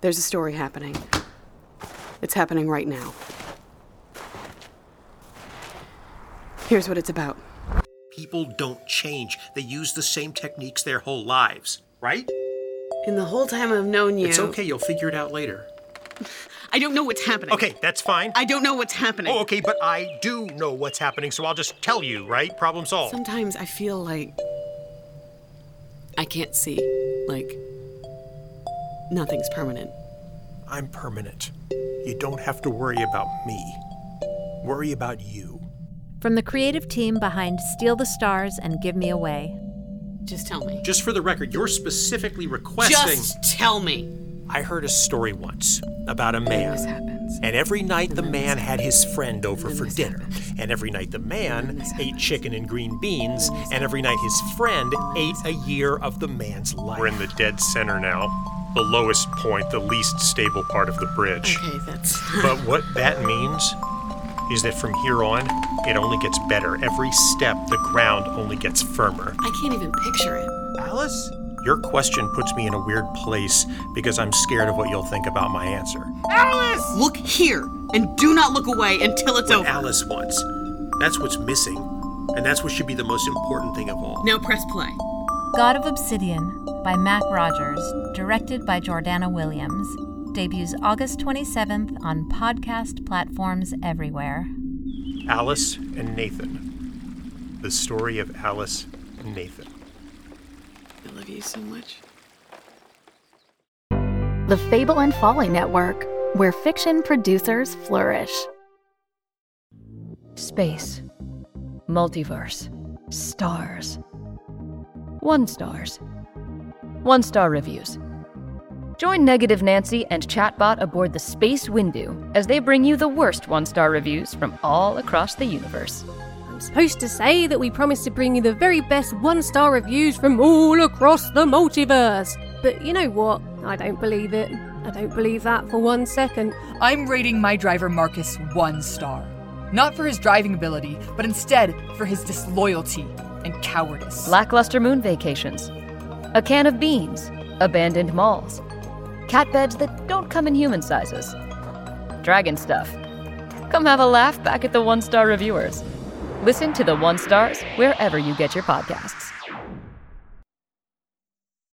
There's a story happening. It's happening right now. Here's what it's about. People don't change. They use the same techniques their whole lives, right? In the whole time I've known you. It's okay, you'll figure it out later. I don't know what's happening. Okay, that's fine. I don't know what's happening. Oh, okay, but I do know what's happening, so I'll just tell you, right? Problem solved. Sometimes I feel like I can't see. Like nothing's permanent. I'm permanent. You don't have to worry about me. Worry about you. From the creative team behind Steal the Stars and Give Me Away. Just tell me. Just for the record, you're specifically requesting. Just tell me. I heard a story once about a man. This happens. And every night the man had his friend over for dinner. And every night the man ate chicken and green beans. And every night his friend ate a year of the man's life. We're in the dead center now. The lowest point, the least stable part of the bridge. Okay, that's. But what that means is that from here on, it only gets better. Every step, the ground only gets firmer. I can't even picture it. Alice? Your question puts me in a weird place because I'm scared of what you'll think about my answer. Alice! Look here and do not look away until it's What over. Alice wants. That's what's missing. And that's what should be the most important thing of all. Now press play. God of Obsidian by Mac Rogers, directed by Jordana Williams. Debuts August 27th on podcast platforms everywhere. Alice and Nathan. The story of Alice and Nathan. I love you so much. The Fable and Folly Network, where fiction producers flourish. Space. Multiverse. Stars. One stars. One star reviews. Join Negative Nancy and Chatbot aboard the Space Windu as they bring you the worst one star reviews from all across the universe. I'm supposed to say that we promise to bring you the very best one star reviews from all across the multiverse. But you know what? I don't believe it. I don't believe that for one second. I'm rating my driver Marcus one star. Not for his driving ability, but instead for his disloyalty and cowardice. Lackluster moon vacations. A can of beans. Abandoned malls. Cat beds that don't come in human sizes. Dragon stuff. Come have a laugh back at the one star reviewers. Listen to the one stars wherever you get your podcasts.